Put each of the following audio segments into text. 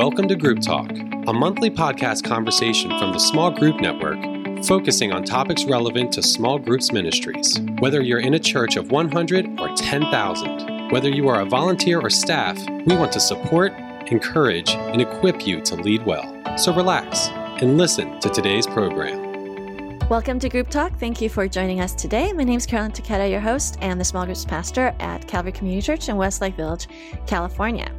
Welcome to Group Talk, a monthly podcast conversation from the Small Group Network, focusing on topics relevant to small groups ministries. Whether you're in a church of 100 or 10,000, whether you are a volunteer or staff, we want to support, encourage, and equip you to lead well. So relax and listen to today's program. Welcome to Group Talk. Thank you for joining us today. My name is Carolyn Taketa, your host and the small groups pastor at Calvary Community Church in Westlake Village, California.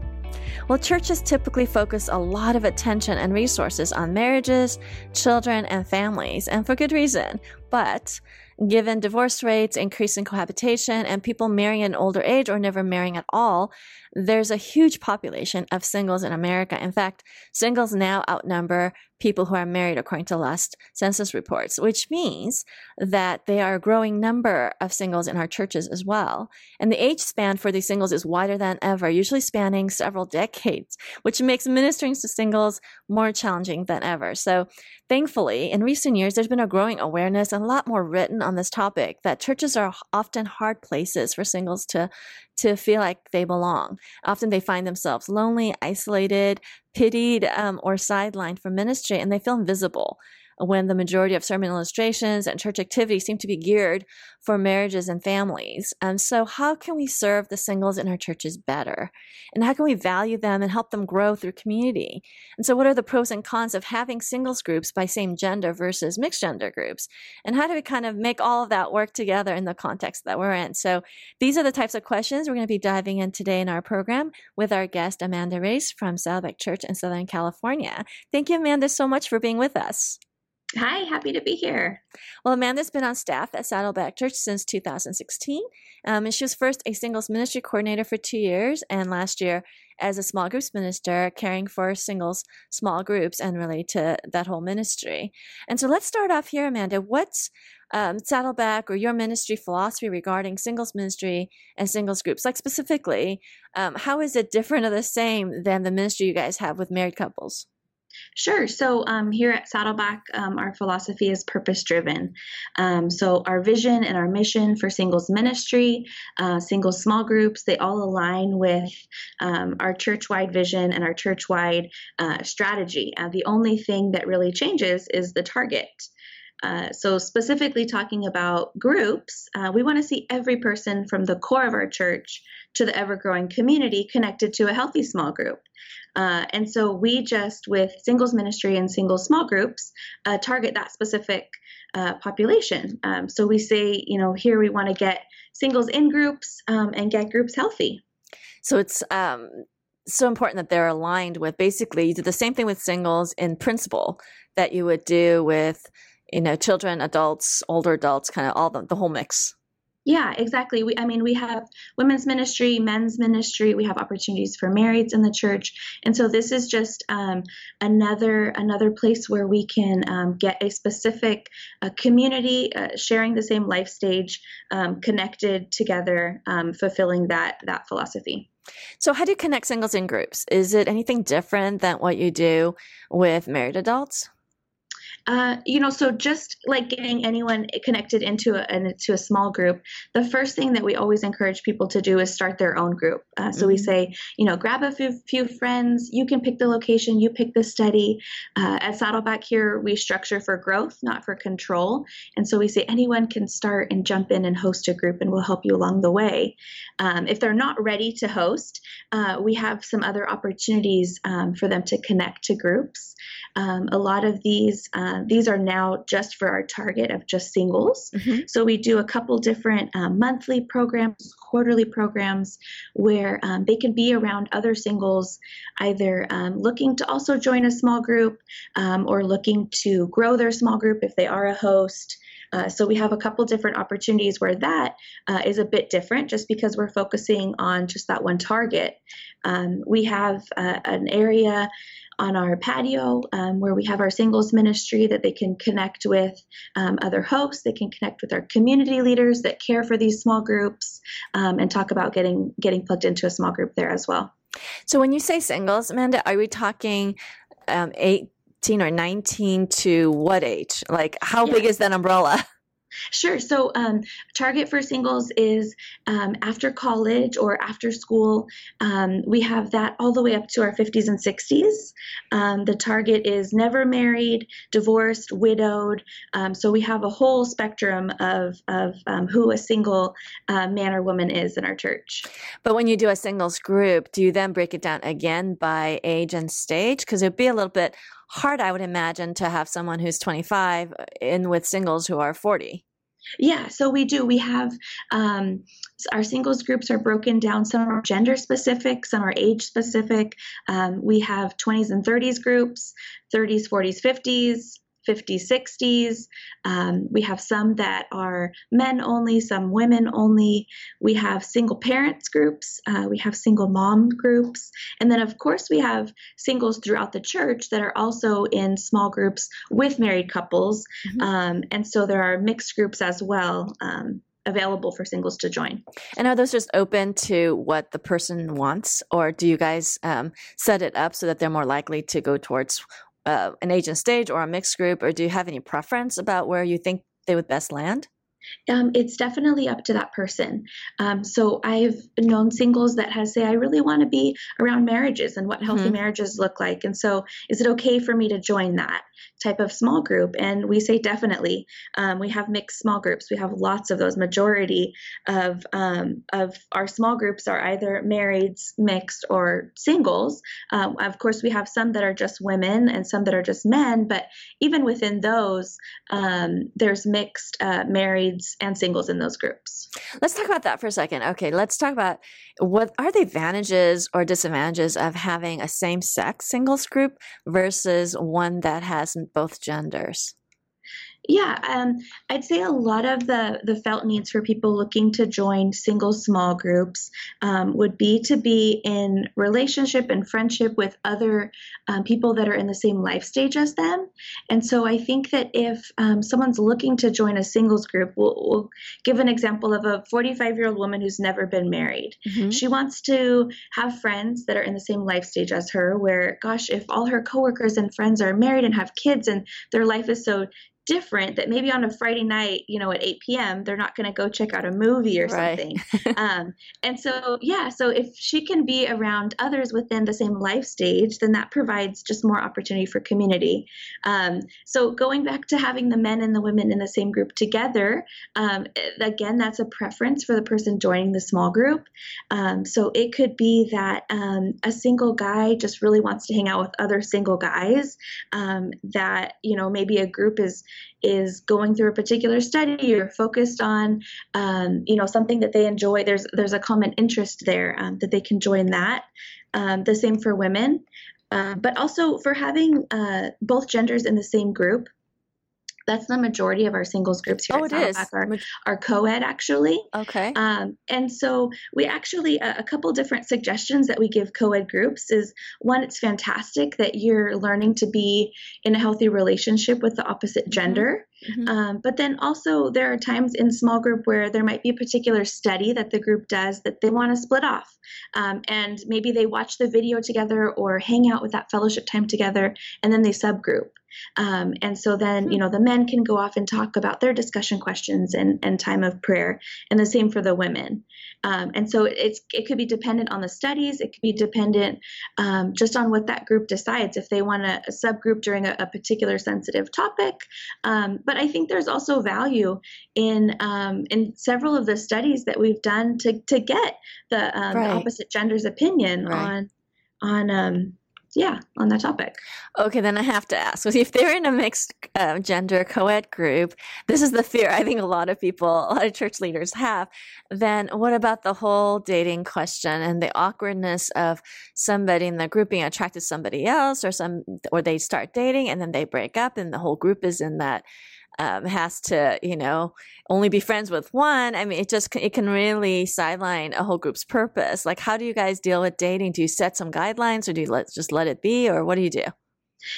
Well, churches typically focus a lot of attention and resources on marriages, children, and families, and for good reason. But given divorce rates, increasing cohabitation, and people marrying at an older age or never marrying at all, there's a huge population of singles in America. In fact, singles now outnumber people who are married, according to last census reports, which means that they are a growing number of singles in our churches as well. And the age span for these singles is wider than ever, usually spanning several decades, which makes ministering to singles more challenging than ever. So, thankfully, in recent years, there's been a growing awareness and a lot more written on this topic that churches are often hard places for singles to to feel like they belong. Often they find themselves lonely, isolated, pitied, um, or sidelined from ministry, and they feel invisible when the majority of sermon illustrations and church activities seem to be geared for marriages and families. And so, how can we serve the singles in our churches better? And how can we value them and help them grow through community? And so, what are the pros and cons of having singles groups by same gender versus mixed gender groups? And how do we kind of make all of that work together in the context that we're in? So, these are the types of questions we're going to be diving in today in our program with our guest, Amanda Race from Saddleback Church in Southern California. Thank you, Amanda, so much for being with us. Hi, happy to be here. Well, Amanda's been on staff at Saddleback Church since 2016. Um, and she was first a singles ministry coordinator for two years, and last year as a small groups minister, caring for singles small groups and really to that whole ministry. And so let's start off here, Amanda. What's um, Saddleback or your ministry philosophy regarding singles ministry and singles groups? Like specifically, um, how is it different or the same than the ministry you guys have with married couples? Sure. So um, here at Saddleback, um, our philosophy is purpose driven. Um, so our vision and our mission for singles ministry, uh, singles small groups, they all align with um, our church wide vision and our church wide uh, strategy. Uh, the only thing that really changes is the target. Uh, so, specifically talking about groups, uh, we want to see every person from the core of our church to the ever growing community connected to a healthy small group. Uh, and so we just, with singles ministry and singles small groups, uh, target that specific uh, population. Um, so we say, you know, here we want to get singles in groups um, and get groups healthy. So it's um, so important that they're aligned with basically you do the same thing with singles in principle that you would do with, you know, children, adults, older adults, kind of all the, the whole mix. Yeah, exactly. We, I mean, we have women's ministry, men's ministry. We have opportunities for marrieds in the church, and so this is just um, another another place where we can um, get a specific uh, community uh, sharing the same life stage, um, connected together, um, fulfilling that that philosophy. So, how do you connect singles in groups? Is it anything different than what you do with married adults? Uh, you know, so just like getting anyone connected into a, into a small group, the first thing that we always encourage people to do is start their own group. Uh, so mm-hmm. we say, you know, grab a few, few, friends. You can pick the location. You pick the study. Uh, at Saddleback here, we structure for growth, not for control. And so we say anyone can start and jump in and host a group, and we'll help you along the way. Um, if they're not ready to host, uh, we have some other opportunities um, for them to connect to groups. Um, a lot of these uh, these are now just for our target of just singles. Mm-hmm. So we do a couple different uh, monthly programs, quarterly programs, where um, they can be around other singles, either um, looking to also join a small group um, or looking to grow their small group if they are a host. Uh, so we have a couple different opportunities where that uh, is a bit different just because we're focusing on just that one target. Um, we have uh, an area on our patio um, where we have our singles ministry that they can connect with um, other hosts. They can connect with our community leaders that care for these small groups um, and talk about getting getting plugged into a small group there as well. So when you say singles amanda are we talking um, 18 or 19 to what age? Like how yeah. big is that umbrella Sure. So, um, target for singles is um, after college or after school. Um, we have that all the way up to our 50s and 60s. Um, the target is never married, divorced, widowed. Um, so, we have a whole spectrum of, of um, who a single uh, man or woman is in our church. But when you do a singles group, do you then break it down again by age and stage? Because it'd be a little bit hard, I would imagine, to have someone who's 25 in with singles who are 40. Yeah, so we do. We have um, our singles groups are broken down. Some are gender specific, some are age specific. Um, we have 20s and 30s groups, 30s, 40s, 50s, 50s, 60s. Um, we have some that are men only, some women only. We have single parents groups. Uh, we have single mom groups. And then, of course, we have singles throughout the church that are also in small groups with married couples. Mm-hmm. Um, and so there are mixed groups as well. Um, available for singles to join. And are those just open to what the person wants, or do you guys um, set it up so that they're more likely to go towards uh, an agent stage or a mixed group, or do you have any preference about where you think they would best land? Um, it's definitely up to that person. Um, so I've known singles that has say, I really want to be around marriages and what healthy mm-hmm. marriages look like. And so is it okay for me to join that type of small group? And we say definitely. Um, we have mixed small groups. We have lots of those. Majority of um, of our small groups are either marrieds, mixed, or singles. Um, of course, we have some that are just women and some that are just men. But even within those, um, there's mixed uh, married and singles in those groups. Let's talk about that for a second. Okay, let's talk about what are the advantages or disadvantages of having a same sex singles group versus one that has both genders? Yeah, um, I'd say a lot of the the felt needs for people looking to join single small groups um, would be to be in relationship and friendship with other um, people that are in the same life stage as them. And so I think that if um, someone's looking to join a singles group, we'll, we'll, give an example of a 45 year old woman who's never been married. Mm-hmm. She wants to have friends that are in the same life stage as her. Where, gosh, if all her coworkers and friends are married and have kids and their life is so different that maybe on a Friday night, you know, at 8 p.m., they're not going to go check out a movie or right. something. um, and so, yeah, so if she can be around others within the same life stage, then that provides just more opportunity for community. Um, so, going back to having the men and the women in the same group together, um, again, that's a preference for the person joining the small group. Um, so, it could be that um, a single guy just really wants to hang out with other single guys, um, that, you know, maybe a group is is going through a particular study or focused on um, you know something that they enjoy there's there's a common interest there um, that they can join that um, the same for women uh, but also for having uh, both genders in the same group that's the majority of our singles groups here oh, at Saddleback are, are co-ed actually. Okay. Um, and so we actually a, a, couple different suggestions that we give co-ed groups is one, it's fantastic that you're learning to be in a healthy relationship with the opposite mm-hmm. gender. Mm-hmm. Um, but then also there are times in small group where there might be a particular study that the group does that they want to split off, um, and maybe they watch the video together or hang out with that fellowship time together, and then they subgroup. Um, and so then, you hmm. know, the men can go off and talk about their discussion questions and, and time of prayer, and the same for the women. Um, and so it's it could be dependent on the studies. It could be dependent um, just on what that group decides if they want a, a subgroup during a, a, particular sensitive topic. Um, but I think there's also value in um, in several of the studies that we've done to to get the, um, right. the opposite gender's opinion right. on on yeah, on that topic. Okay, then I have to ask: if they're in a mixed uh, gender co-ed group, this is the fear I think a lot of people, a lot of church leaders have. Then what about the whole dating question and the awkwardness of somebody in the group being attracted to somebody else, or some, or they start dating and then they break up, and the whole group is in that um, has to, you know, only be friends with one. I mean, it just it can really sideline a whole group's purpose. Like, how do you guys deal with dating? Do you set some guidelines, or do you let just let it be, or what do you do?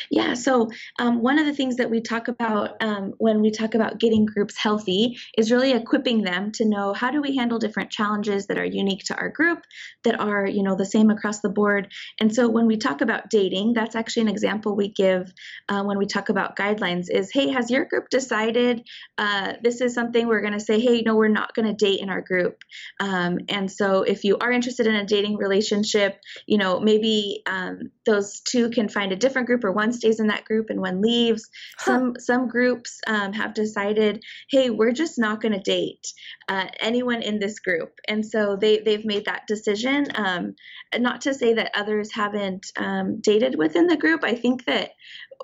Yeah, so um, one of the things that we talk about um, when we talk about getting groups healthy is really equipping them to know how do we handle different challenges that are unique to our group, that are you know the same across the board. And so when we talk about dating, that's actually an example we give uh, when we talk about guidelines. Is hey, has your group decided uh, this is something we're going to say? Hey, no, we're not going to date in our group. Um, and so if you are interested in a dating relationship, you know maybe um, those two can find a different group or one stays in that group and one leaves. Huh. Some some groups um, have decided, hey, we're just not going to date uh, anyone in this group, and so they they've made that decision. Um, not to say that others haven't um, dated within the group. I think that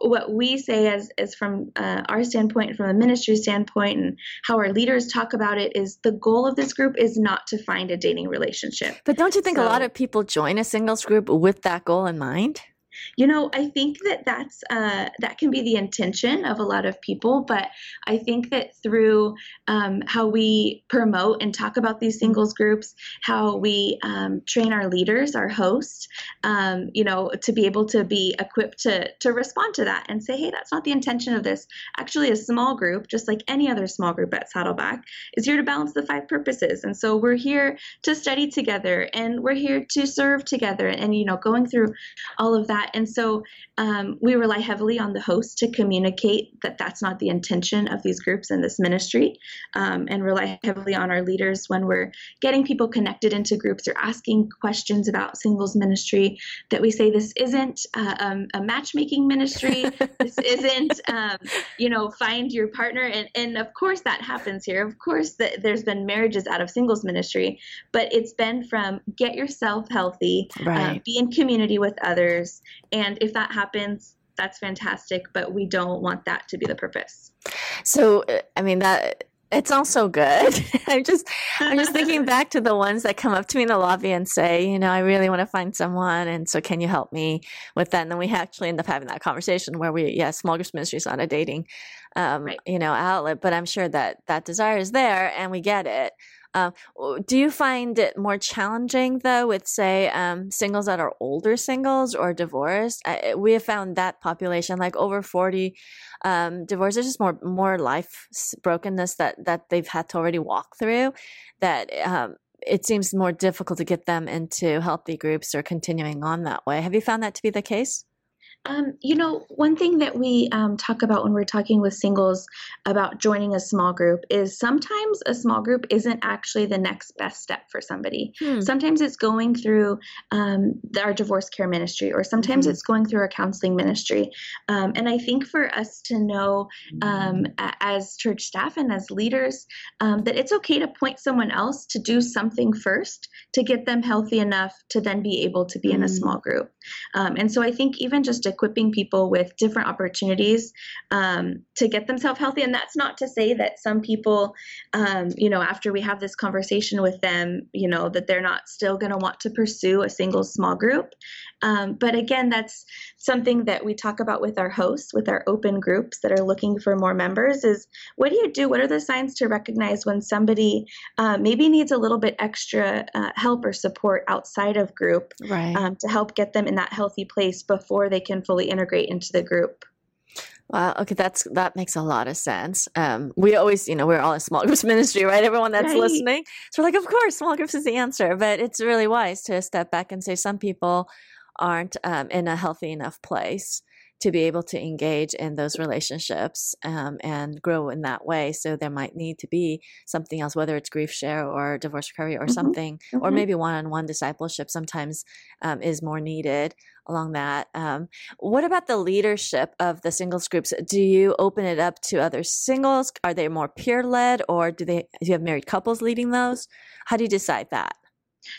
what we say as as from uh, our standpoint from the ministry standpoint and how our leaders talk about it is the goal of this group is not to find a dating relationship but don't you think so, a lot of people join a singles group with that goal in mind you know, I think that that's uh, that can be the intention of a lot of people, but I think that through um, how we promote and talk about these singles groups, how we um, train our leaders, our hosts, um, you know, to be able to be equipped to to respond to that and say, hey, that's not the intention of this. Actually, a small group, just like any other small group at Saddleback, is here to balance the five purposes, and so we're here to study together, and we're here to serve together, and you know, going through all of that and so um, we rely heavily on the host to communicate that that's not the intention of these groups and this ministry, um, and rely heavily on our leaders when we're getting people connected into groups or asking questions about singles ministry. That we say this isn't uh, um, a matchmaking ministry. this isn't, um, you know, find your partner. And, and of course that happens here. Of course that there's been marriages out of singles ministry, but it's been from get yourself healthy, uh, right. be in community with others, and if that happens, that's fantastic, but we don't want that to be the purpose. So, uh, I mean, that it's also good. I'm just I'm just thinking back to the ones that come up to me in the lobby and say, you know, I really want to find someone, and so can you help me with that? And then we actually end up having that conversation where we, yeah, small groups ministry is not a dating, um, right. you know, outlet, but I'm sure that that desire is there, and we get it. Um, do you find it more challenging though with say um, singles that are older singles or divorced? I, we have found that population like over forty um, divorce is just more more life brokenness that that they've had to already walk through. That um, it seems more difficult to get them into healthy groups or continuing on that way. Have you found that to be the case? Um, you know, one thing that we um, talk about when we're talking with singles about joining a small group is sometimes a small group isn't actually the next best step for somebody. Hmm. Sometimes it's going through um, our DivorceCare ministry, or sometimes mm-hmm. it's going through our counseling ministry. Um, and I think for us to know um, as church staff and as leaders um, that it's okay to point someone else to do something first to get them healthy enough to then be able to be mm-hmm. in a hmm. small group. and so I think even just equipping people with different opportunities um, to get themselves healthy. And that's not to say that some people, um, you know, after we have this conversation with them, you know, that they're not still going to want to pursue a single small group. Um, but again, that's something that we talk about with our hosts, with our open groups that are looking for more members is what do you do? What are the signs to recognize when somebody uh, maybe needs a little bit extra uh, help or support outside of group right. um, to help get them in that healthy place before they can fully integrate into the group? Wow. Okay, that's that makes a lot of sense. Um, we always, you know, we're all in small groups ministry, right? Everyone that's right. listening, so we're like, of course, small groups is the answer. But it's really wise to step back and say some people aren't um, in a healthy enough place to be able to engage in those relationships um, and grow in that way. So there might need to be something else, whether it's GriefShare or divorce recovery or mm-hmm. something, mm-hmm. or maybe one-on-one discipleship sometimes um, is more needed along that. Um, what about the leadership of the singles groups? Do you open it up to other singles? Are they more peer-led, or do they do you have married couples leading those? How do you decide that?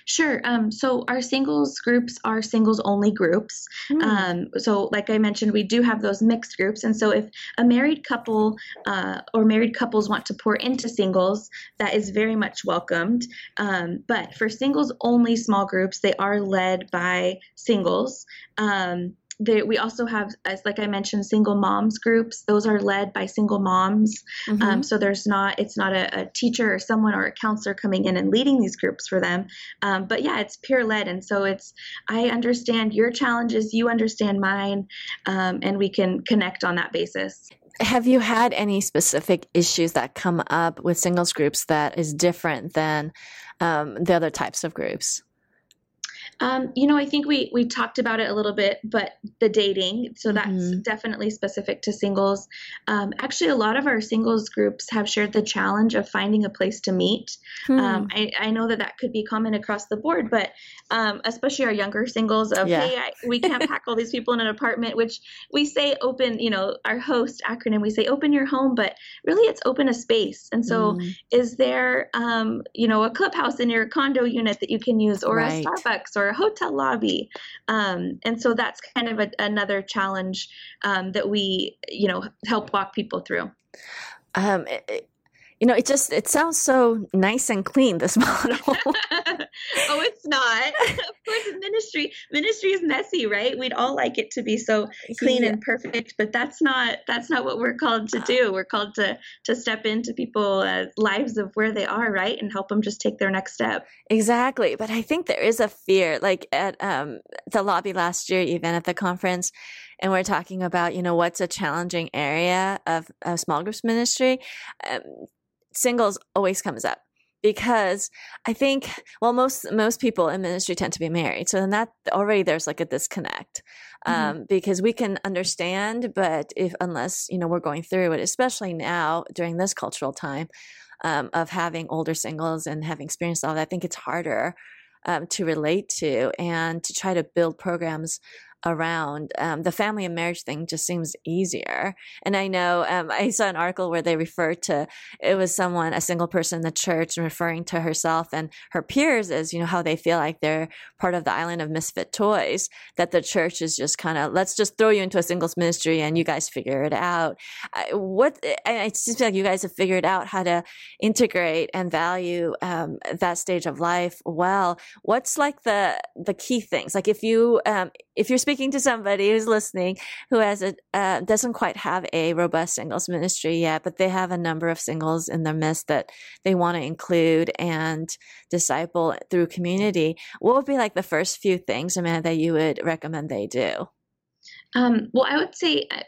Sure. Um, so our singles groups are singles only groups. Mm. Um, so, like I mentioned, we do have those mixed groups. And so, if a married couple uh, or married couples want to pour into singles, that is very much welcomed. Um, but for singles only small groups, they are led by singles. Um, there, we also have, as like I mentioned, single moms groups. Those are led by single moms. Mm-hmm. Um, so there's not, it's not a, a, teacher or someone or a counselor coming in and leading these groups for them. Um, but yeah, it's peer led, and so it's I understand your challenges, you understand mine, um, and we can connect on that basis. Have you had any specific issues that come up with singles groups that is different than um, the other types of groups? Um, you know, I think we we talked about it a little bit, but the dating, so that's mm-hmm. definitely specific to singles. Um, actually, a lot of our singles groups have shared the challenge of finding a place to meet. Hmm. Um, I, I know that that could be common across the board, but um, especially our younger singles of yeah. hey, I, we can't pack all these people in an apartment, which we say open. You know, our host acronym we say open your home, but really it's open a space. And so, mm. is there um, you know a clubhouse in your condo unit that you can use, or right. a Starbucks, or a hotel lobby. Um, and so that's kind of a, another challenge um, that we, you know, help walk people through. Um, you know, it just it sounds so nice and clean. This model. oh, it's not. of course, ministry ministry is messy, right? We'd all like it to be so clean yeah. and perfect, but that's not that's not what we're called to do. We're called to to step into people's uh, lives of where they are, right, and help them just take their next step. Exactly, but I think there is a fear, like at um, the lobby last year, even at the conference and we're talking about you know what's a challenging area of, of small groups ministry um, singles always comes up because I think well most most people in ministry tend to be married, so then that already there's like a disconnect mm-hmm. um, because we can understand, but if unless you know we're going through it, especially now during this cultural time um, of having older singles and having experienced all that, I think it's harder um, to relate to and to try to build programs around um, the family and marriage thing just seems easier. And i know um, i saw an article where they referred to it was someone a single person in the church referring to herself and her peers as you know how they feel like they're part of the island of misfit toys that the church is just kind of let's just throw you into a singles ministry and you guys figure it out. I, what it seems like you guys have figured out how to integrate and value um, that stage of life well. What's like the the key things? Like if you um, if you're speaking to somebody who's listening who has a uh, doesn't quite have a robust singles ministry yet, but they have a number of singles in their midst that they want to include and disciple through community, what would be like the first few things, Amanda, that you would recommend they do? Um, well, I would say uh,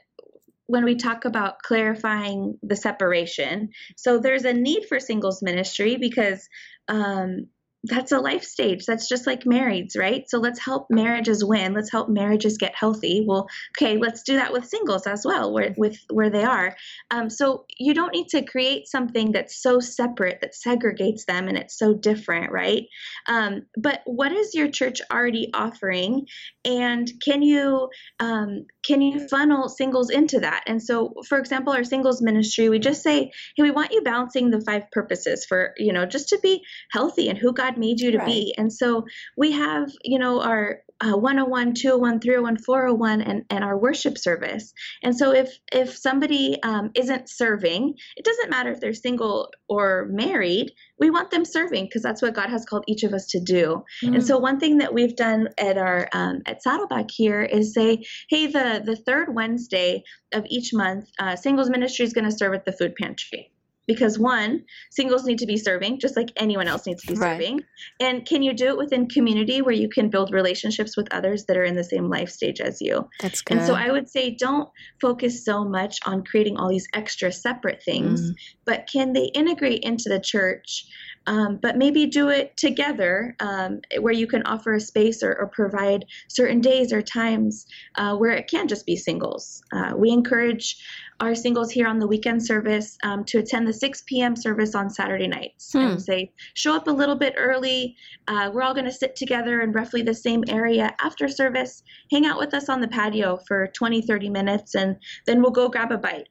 when we talk about clarifying the separation, so there's a need for singles ministry because um, that's a life stage. That's just like marrieds, right? So let's help marriages win. Let's help marriages get healthy. Well, okay, let's do that with singles as well, where with where they are. Um, so you don't need to create something that's so separate that segregates them and it's so different, right? Um, but what is your church already offering, and can you um, can you funnel singles into that? And so, for example, our singles ministry, we just say, hey, we want you balancing the five purposes for you know just to be healthy and who God God made you to right. be. And so we have, you know, our uh, 101, 201, 301, 401, and, and our worship service. And so if if somebody um, isn't serving, it doesn't matter if they're single or married. We want them serving because that's what God has called each of us to do. Mm. And so one thing that we've done at our um, at Saddleback here is say, hey, the the third Wednesday of each month, uh, singles ministry is going to serve at the food pantry because one singles need to be serving just like anyone else needs to be right. serving and can you do it within community where you can build relationships with others that are in the same life stage as you that's good and so i would say don't focus so much on creating all these extra separate things mm. but can they integrate into the church um, but maybe do it together um, where you can offer a space or, or provide certain days or times uh, where it can just be singles. Uh, we encourage our singles here on the weekend service um, to attend the 6 p.m. service on Saturday nights hmm. and say, show up a little bit early. Uh, we're all going to sit together in roughly the same area after service, hang out with us on the patio for 20, 30 minutes, and then we'll go grab a bite.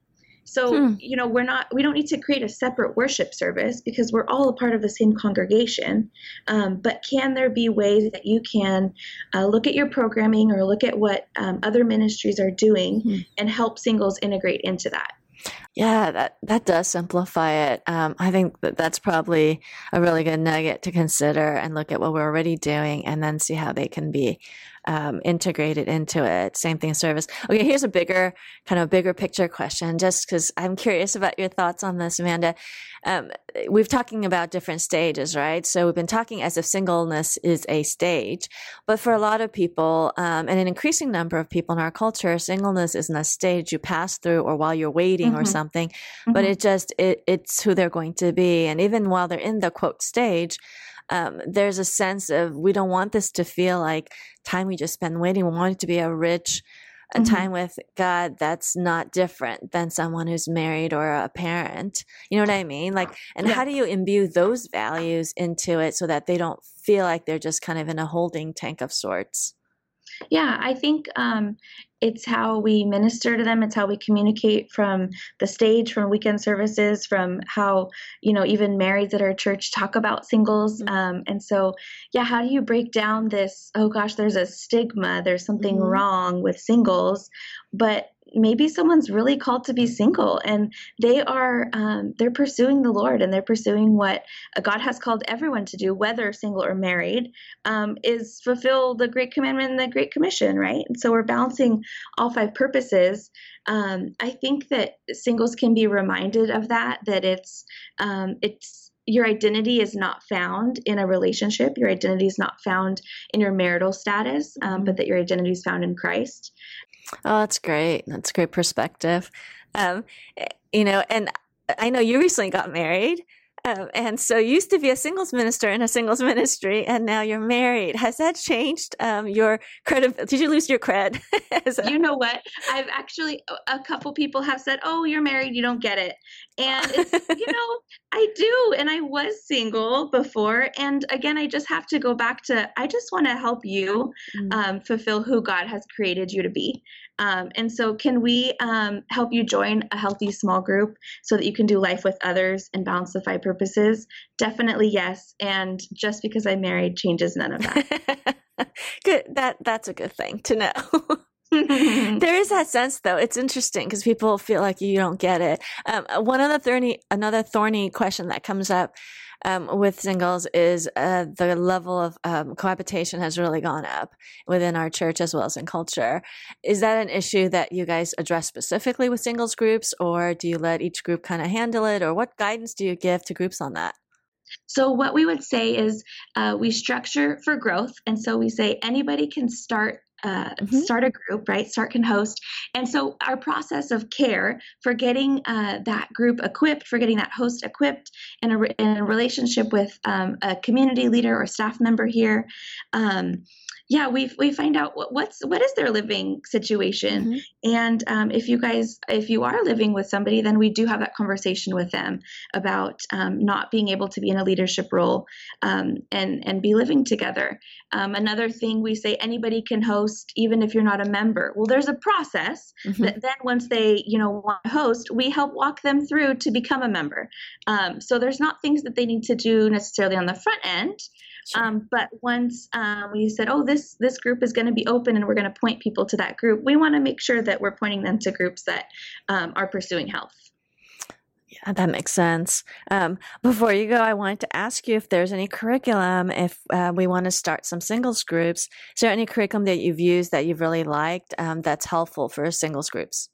So, hmm. you know, we're not, we don't need to create a separate worship service because we're all a part of the same congregation. Um, but can there be ways that you can uh, look at your programming or look at what um, other ministries are doing hmm. and help singles integrate into that? Yeah, that that does simplify it. Um, I think that that's probably a really good nugget to consider and look at what we're already doing, and then see how they can be um, integrated into it. Same thing, service. Okay, here's a bigger, kind of bigger picture question, just because I'm curious about your thoughts on this, Amanda. Um, we've talking about different stages, right? So we've been talking as if singleness is a stage, but for a lot of people, um, and an increasing number of people in our culture, singleness isn't a stage you pass through or while you're waiting mm-hmm. or something, mm-hmm. but it just it, it's who they're going to be, and even while they're in the quote stage um, there's a sense of we don't want this to feel like time we just spend waiting. We want it to be a rich a mm-hmm. time with God that's not different than someone who's married or a parent. You know what I mean? Like, and yeah. how do you imbue those values into it so that they don't feel like they're just kind of in a holding tank of sorts? Yeah, I think um, it's how we minister to them. It's how we communicate from the stage, from weekend services, from how, you know, even marrieds at our church talk about singles. Mm-hmm. Um, and so, yeah, how do you break down this? Oh gosh, there's a stigma, there's something mm-hmm. wrong with singles. But maybe someone's really called to be single and they are um, they're pursuing the lord and they're pursuing what god has called everyone to do whether single or married um, is fulfill the great commandment and the great commission right and so we're balancing all five purposes um, i think that singles can be reminded of that that it's um, it's your identity is not found in a relationship. Your identity is not found in your marital status, um, mm-hmm. but that your identity is found in Christ. Oh, that's great. That's a great perspective. Um, eh, you know, and I know you recently got married. Um, and so you used to be a singles minister in a singles ministry, and now you're married. Has that changed um, your credit? Did you lose your cred? a- you know what? I've actually a couple people have said, "Oh, you're married, you don't get it," and it's you know I do, and I was single before, and again, I just have to go back to I just want to help you mm. um, fulfill who God has created you to be, um, and so, can we um, help you join a healthy small group so that you can do life with others and balance the five purposes? Definitely yes. And just because I'm married changes none of that. good. That that's a good thing to know. there is that sense though it's interesting because people feel like you don't get it um, one other thorny another thorny question that comes up um, with singles is uh, the level of um, cohabitation has really gone up within our church as well as in culture. Is that an issue that you guys address specifically with singles groups, or do you let each group kind of handle it, or what guidance do you give to groups on that? So, what we would say is uh, we structure for growth. And so we say anybody can start uh, mm-hmm. start a group, right? Start can host. And so our process of care for getting uh, that group equipped, for getting that host equipped in a, in a relationship with um, a community leader or staff member here, um, yeah, we we find out what, what's what is their living situation, mm-hmm. and um, if you guys if you are living with somebody, then we do have that conversation with them about um, not being able to be in a leadership role um, and and be living together. Um, another thing we say anybody can host even if you're not a member. Well, there's a process mm-hmm. that then once they you know want to host, we help walk them through to become a member. Um, so there's not things that they need to do necessarily on the front end. Sure. Um, but once um, we said, oh, this this group is going to be open and we're going to point people to that group, we want to make sure that we're pointing them to groups that um, are pursuing health. Yeah, that makes sense. Um, before you go, I wanted to ask you if there's any curriculum, if uh, we want to start some singles groups. Is there any curriculum that you've used that you've really liked um, that's helpful for singles groups?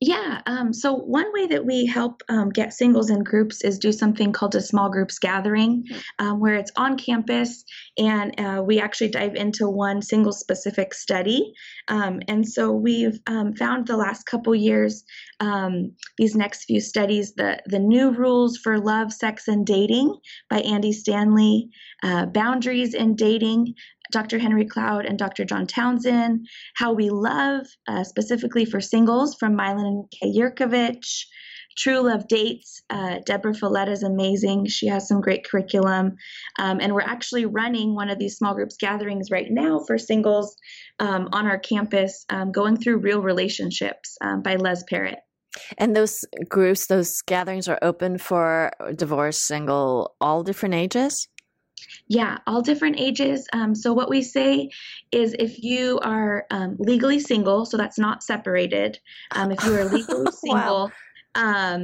Yeah. Um, so one way that we help um, get singles in groups is do something called a small groups gathering, um, where it's on campus, and uh, we actually dive into one single specific study. Um, and so we've um, found the last couple years um, these next few studies the the new rules for love, sex, and dating by Andy Stanley, uh, boundaries in dating Dr. Henry Cloud and Dr. John Townsend, How We Love, uh, specifically for singles from Milan K. Yerkovich, True Love Dates. Uh, Deborah Fileta is amazing. She has some great curriculum. Um, and we're actually running one of these small groups gatherings right now for singles um, on our campus, um, going through Real Relationships um, by Les Parrott. And those groups, those gatherings are open for divorced, single, all different ages? Yeah, all different ages. Um, so, what we say is if you are um, legally single, so that's not separated, um, if you are legally single, wow.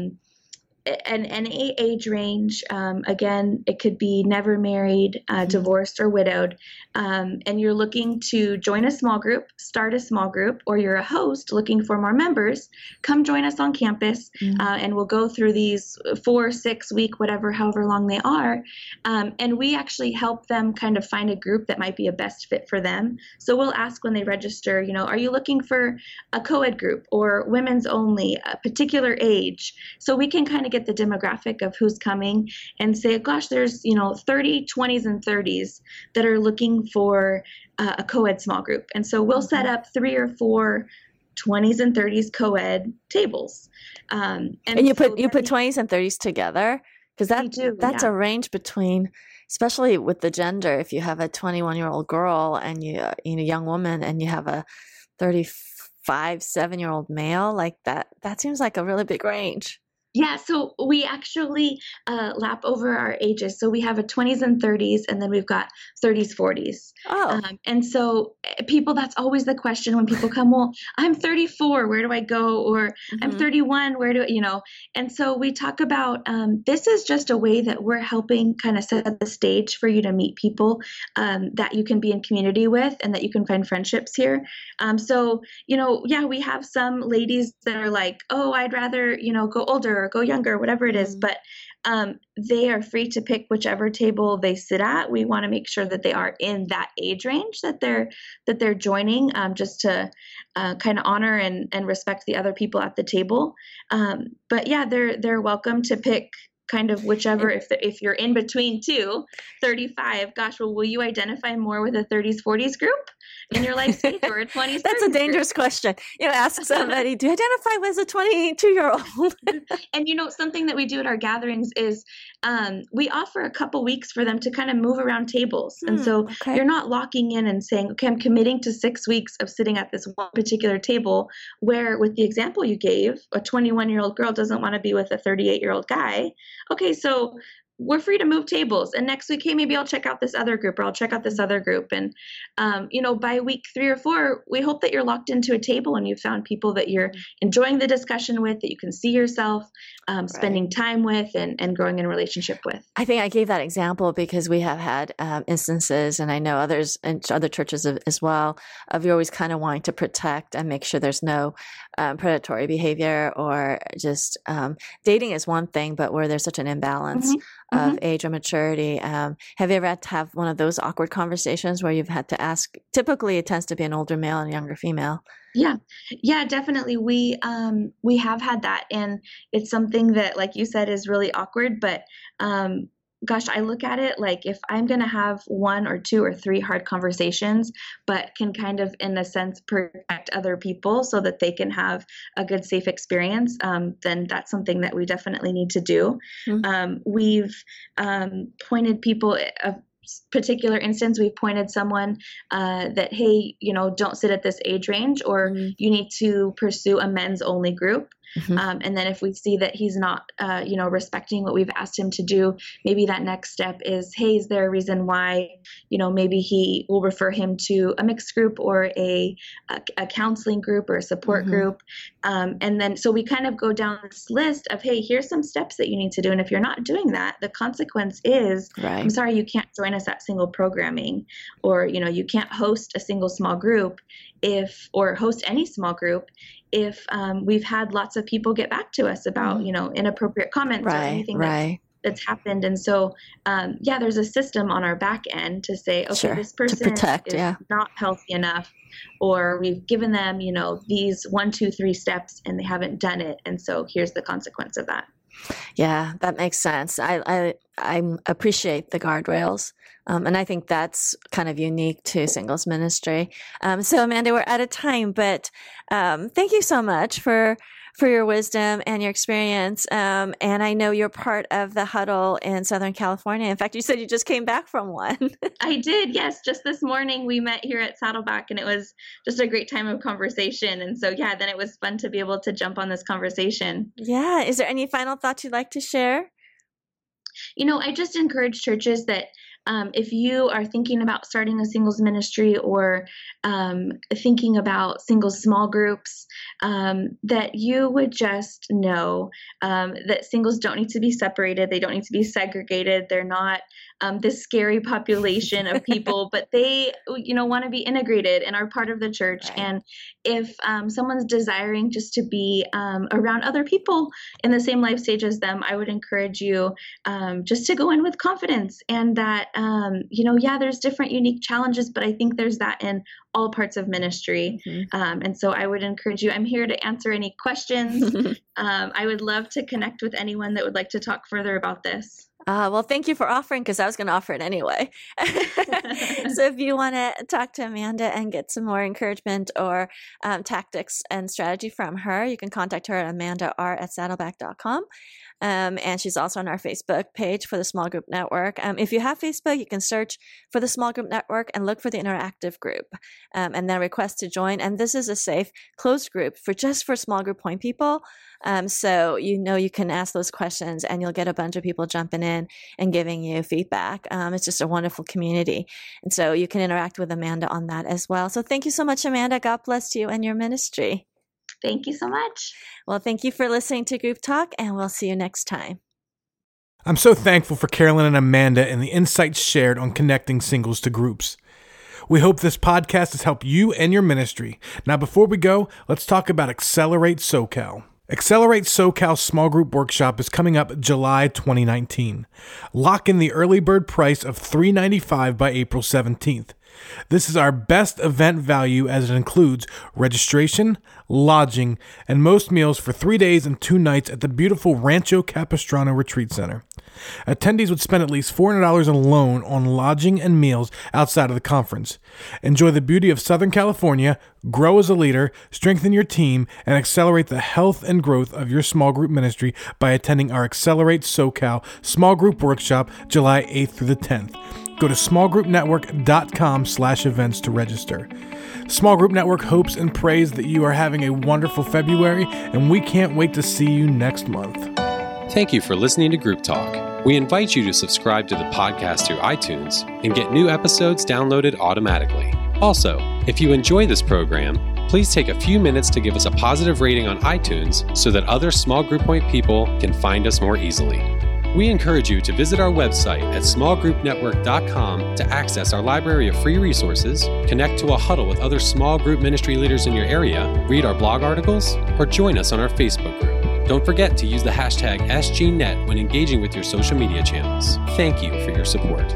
An any age range. Um, again, it could be never married, uh, mm-hmm. divorced, or widowed. Um, and you're looking to join a small group, start a small group, or you're a host looking for more members, come join us on campus, mm-hmm. uh, and we'll go through these four, six week, whatever, however long they are. Um, and we actually help them kind of find a group that might be a best fit for them. So we'll ask when they register, you know, are you looking for a co ed group or women's only, a particular age? So we can kind of get the demographic of who's coming and say, gosh, there's, you know, 30, 20s, and 30s that are looking for uh, a co ed small group. And so we'll set mm-hmm. up three or four 20s and 30s co-ed tables um, and, and, you so put you put 20s and 30s together because that do, that's yeah. a range between especially with the gender if you have a 21 year old girl and you you know young woman and you have a 35 7 year old male like that that seems like a really big range yeah, so we actually uh, lap over our ages. So we have a 20s and 30s, and then we've got 30s, 40s. Oh. Um, and so eh, people, that's always the question when people come, well, I'm 34, where do I go? Or mm-hmm. I'm 31, where do, you know? And so we talk about um, this is just a way that we're helping kind of set the stage for you to meet people um, that you can be in community with and that you can find friendships here. Um, so, you know, yeah, we have some ladies that are like, oh, I'd rather, you know, go older or go younger, whatever it is. Mm-hmm. But um, they are free to pick whichever table they sit at. We want to make sure that they are in that age range that they're that they're joining, um, just to uh, kind of honor and, and respect the other people at the table. Um, but yeah, they're they're welcome to pick kind of whichever if if you're in between two 35 gosh well will you identify more with a 30s 40s group in your life stage or a 20s that's a dangerous group? question you know ask somebody do you identify as a 22 year old and you know something that we do at our gatherings is um, we offer a couple weeks for them to kind of move around tables and hmm, so okay. you're not locking in and saying okay i'm committing to six weeks of sitting at this one particular table where with the example you gave a 21 year old girl doesn't want to be with a 38 year old guy okay, so we're free to move tables. And next week hey maybe i'll check out this other group or i'll check out this other group. And um, you know by week three or four we hope that you're locked into a table and you've found people that you're enjoying the discussion with that you can see yourself um, right. spending time with and, and growing in relationship with. I think i gave that example because we have had um, instances and i know others and other churches as well of you always kind of wanting to protect and make sure there's no um, predatory behavior or just um, dating is one thing but where there's such an imbalance mm-hmm of mm-hmm. age or maturity. Um, have you ever had to have one of those awkward conversations where you've had to ask? Typically, it tends to be an older male and a younger female. Yeah, yeah, definitely. We um, we have had that, and it's something that, like you said, is really awkward. But um, gosh, I look at it like if I'm going to have one or two or three hard conversations, but can kind of, in a sense, protect other people so that they can have a good, safe experience, um, then that's something that we definitely need to do. Mm-hmm. Um, we've um, pointed people. Uh, particular instance we've pointed someone uh, that hey you know don't sit at this age range or mm-hmm. you need to pursue a men's only group Mm-hmm. Um, and then if we see that he's not, uh, you know, respecting what we've asked him to do, maybe that next step is, hey, is there a reason why, you know, maybe he will refer him to a mixed group or a a, a counseling group or a support mm-hmm. group. Um, and then so we kind of go down this list of, hey, here's some steps that you need to do. And if you're not doing that, the consequence is, right. I'm sorry, you can't join us at single programming, or you know, you can't host a single small group if or host any small group if um, we've had lots of people get back to us about mm. you know inappropriate comments right, or anything right. that's, that's happened and so um, yeah there's a system on our back end to say okay sure. this person protect, is yeah. not healthy enough or we've given them you know these one two three steps and they haven't done it and so here's the consequence of that yeah, that makes sense. I I, I appreciate the guardrails, um, and I think that's kind of unique to singles ministry. Um, so, Amanda, we're out of time, but um, thank you so much for for your wisdom and your experience. Um, and I know you're part of the huddle in Southern California. In fact, you said you just came back from one. I did, yes. Just this morning we met here at Saddleback and it was just a great time of conversation. And so, yeah, then it was fun to be able to jump on this conversation. Yeah. Is there any final thoughts you'd like to share? You know, I just encourage churches that um, if you are thinking about starting a singles ministry or um, thinking about singles small groups, um, that you would just know um, that singles don't need to be separated, they don't need to be segregated, they're not um, this scary population of people, but they, you know, want to be integrated and are part of the church. Right. And if um, someone's desiring just to be um, around other people in the same life stage as them, I would encourage you um, just to go in with confidence and that, um, you know, yeah, there's different unique challenges, but I think there's that in all parts of ministry. Mm-hmm. Um, and so I would encourage you, I'm here to answer any questions. I would love to connect with anyone that would like to talk further about this. Uh, well, thank you for offering because I was going to offer it anyway. so, if you want to talk to Amanda and get some more encouragement or um, tactics and strategy from her, you can contact her at amandar at saddleback.com. Um, and she's also on our Facebook page for the Small Group Network. Um, if you have Facebook, you can search for the Small Group Network and look for the interactive group um, and then request to join. And this is a safe, closed group for just for small group point people. Um, so you know you can ask those questions and you'll get a bunch of people jumping in and giving you feedback. Um, it's just a wonderful community. And so you can interact with Amanda on that as well. So thank you so much, Amanda. God bless you and your ministry. Thank you so much. Well, thank you for listening to Group Talk, and we'll see you next time. I'm so thankful for Carolyn and Amanda and the insights shared on connecting singles to groups. We hope this podcast has helped you and your ministry. Now, before we go, let's talk about Accelerate SoCal. Accelerate SoCal Small Group Workshop is coming up July 2019. Lock in the early bird price of 395 by April 17th. This is our best event value as it includes registration, lodging, and most meals for three days and two nights at the beautiful Rancho Capistrano Retreat Center. Attendees would spend at least $400 alone on lodging and meals outside of the conference. Enjoy the beauty of Southern California, grow as a leader, strengthen your team, and accelerate the health and growth of your small group ministry by attending our Accelerate SoCal Small Group Workshop July 8th through the 10th. Go to smallgroupnetwork.com slash events to register. Small Group Network hopes and prays that you are having a wonderful February, and we can't wait to see you next month. Thank you for listening to Group Talk. We invite you to subscribe to the podcast through iTunes and get new episodes downloaded automatically. Also, if you enjoy this program, please take a few minutes to give us a positive rating on iTunes so that other small group point people can find us more easily. We encourage you to visit our website at smallgroupnetwork.com to access our library of free resources, connect to a huddle with other small group ministry leaders in your area, read our blog articles, or join us on our Facebook group. Don't forget to use the hashtag SGNet when engaging with your social media channels. Thank you for your support.